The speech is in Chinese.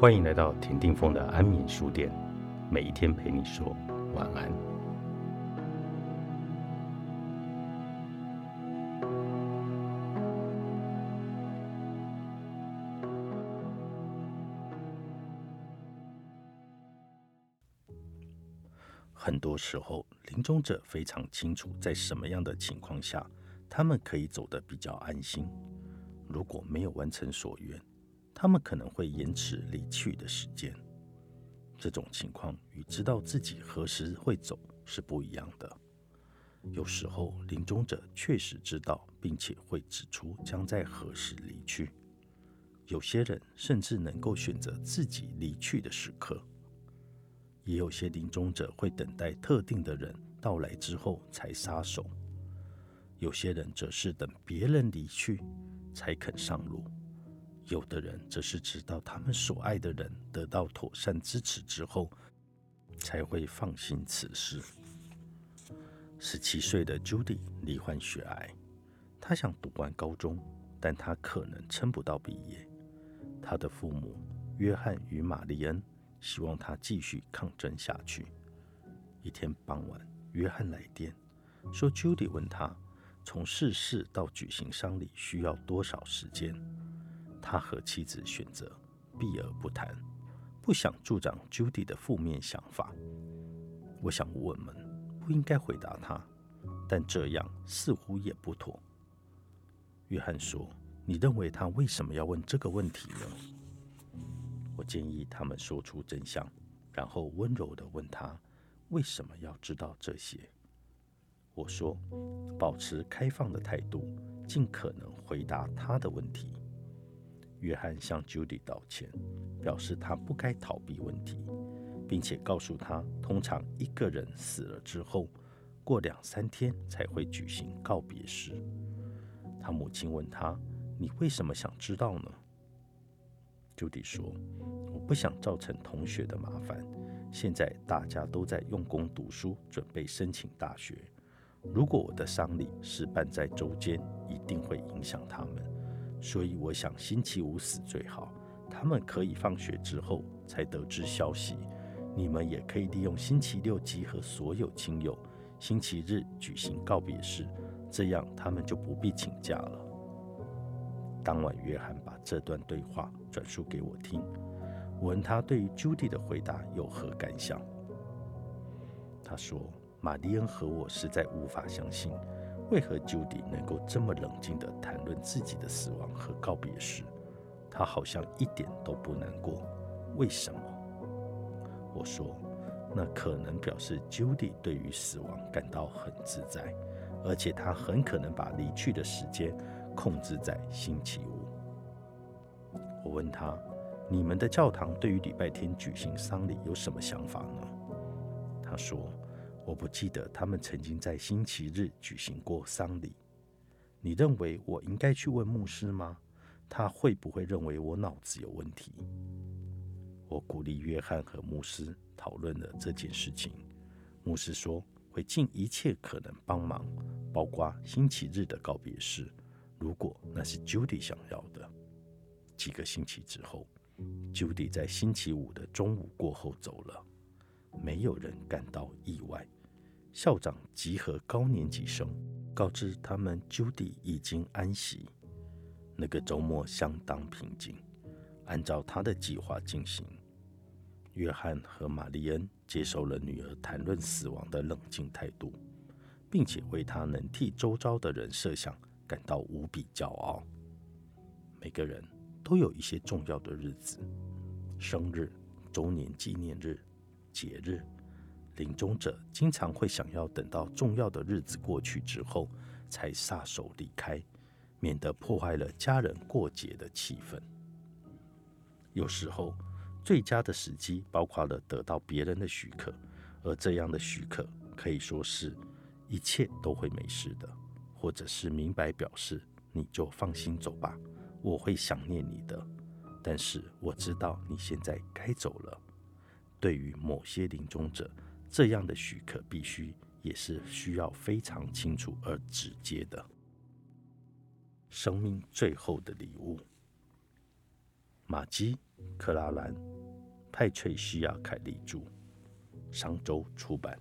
欢迎来到田定峰的安眠书店，每一天陪你说晚安。很多时候，临终者非常清楚在什么样的情况下，他们可以走得比较安心。如果没有完成所愿，他们可能会延迟离去的时间。这种情况与知道自己何时会走是不一样的。有时候，临终者确实知道，并且会指出将在何时离去。有些人甚至能够选择自己离去的时刻。也有些临终者会等待特定的人到来之后才撒手。有些人则是等别人离去才肯上路。有的人则是直到他们所爱的人得到妥善支持之后，才会放心此事。十七岁的 Judy 罹患血癌，她想读完高中，但她可能撑不到毕业。她的父母约翰与玛丽恩希望她继续抗争下去。一天傍晚，约翰来电说，Judy 问他，从逝世到举行丧礼需要多少时间。他和妻子选择避而不谈，不想助长 Judy 的负面想法。我想我们不应该回答他，但这样似乎也不妥。约翰说：“你认为他为什么要问这个问题呢？”我建议他们说出真相，然后温柔地问他为什么要知道这些。我说：“保持开放的态度，尽可能回答他的问题。”约翰向 Judy 道歉，表示他不该逃避问题，并且告诉他，通常一个人死了之后，过两三天才会举行告别式。他母亲问他：“你为什么想知道呢？”Judy 说：“我不想造成同学的麻烦。现在大家都在用功读书，准备申请大学。如果我的丧礼是办在周间，一定会影响他们。”所以我想星期五死最好，他们可以放学之后才得知消息。你们也可以利用星期六集合所有亲友，星期日举行告别式，这样他们就不必请假了。当晚，约翰把这段对话转述给我听，我问他对于 Judy 的回答有何感想。他说：“玛丽恩和我实在无法相信。”为何 Judy 能够这么冷静地谈论自己的死亡和告别时？他好像一点都不难过。为什么？我说，那可能表示 Judy 对于死亡感到很自在，而且他很可能把离去的时间控制在星期五。我问他：“你们的教堂对于礼拜天举行丧礼有什么想法呢？”他说。我不记得他们曾经在星期日举行过丧礼。你认为我应该去问牧师吗？他会不会认为我脑子有问题？我鼓励约翰和牧师讨论了这件事情。牧师说会尽一切可能帮忙，包括星期日的告别式，如果那是 Judy 想要的。几个星期之后，Judy 在星期五的中午过后走了。没有人感到意外。校长集合高年级生，告知他们 Judy 已经安息。那个周末相当平静，按照他的计划进行。约翰和玛丽恩接受了女儿谈论死亡的冷静态度，并且为他能替周遭的人设想感到无比骄傲。每个人都有一些重要的日子：生日、周年纪念日。节日，临终者经常会想要等到重要的日子过去之后才撒手离开，免得破坏了家人过节的气氛。有时候，最佳的时机包括了得到别人的许可，而这样的许可可以说是一切都会没事的，或者是明白表示你就放心走吧，我会想念你的，但是我知道你现在该走了。对于某些临终者，这样的许可必须也是需要非常清楚而直接的。生命最后的礼物，玛基·克拉兰派翠西亚·凯利著，商周出版。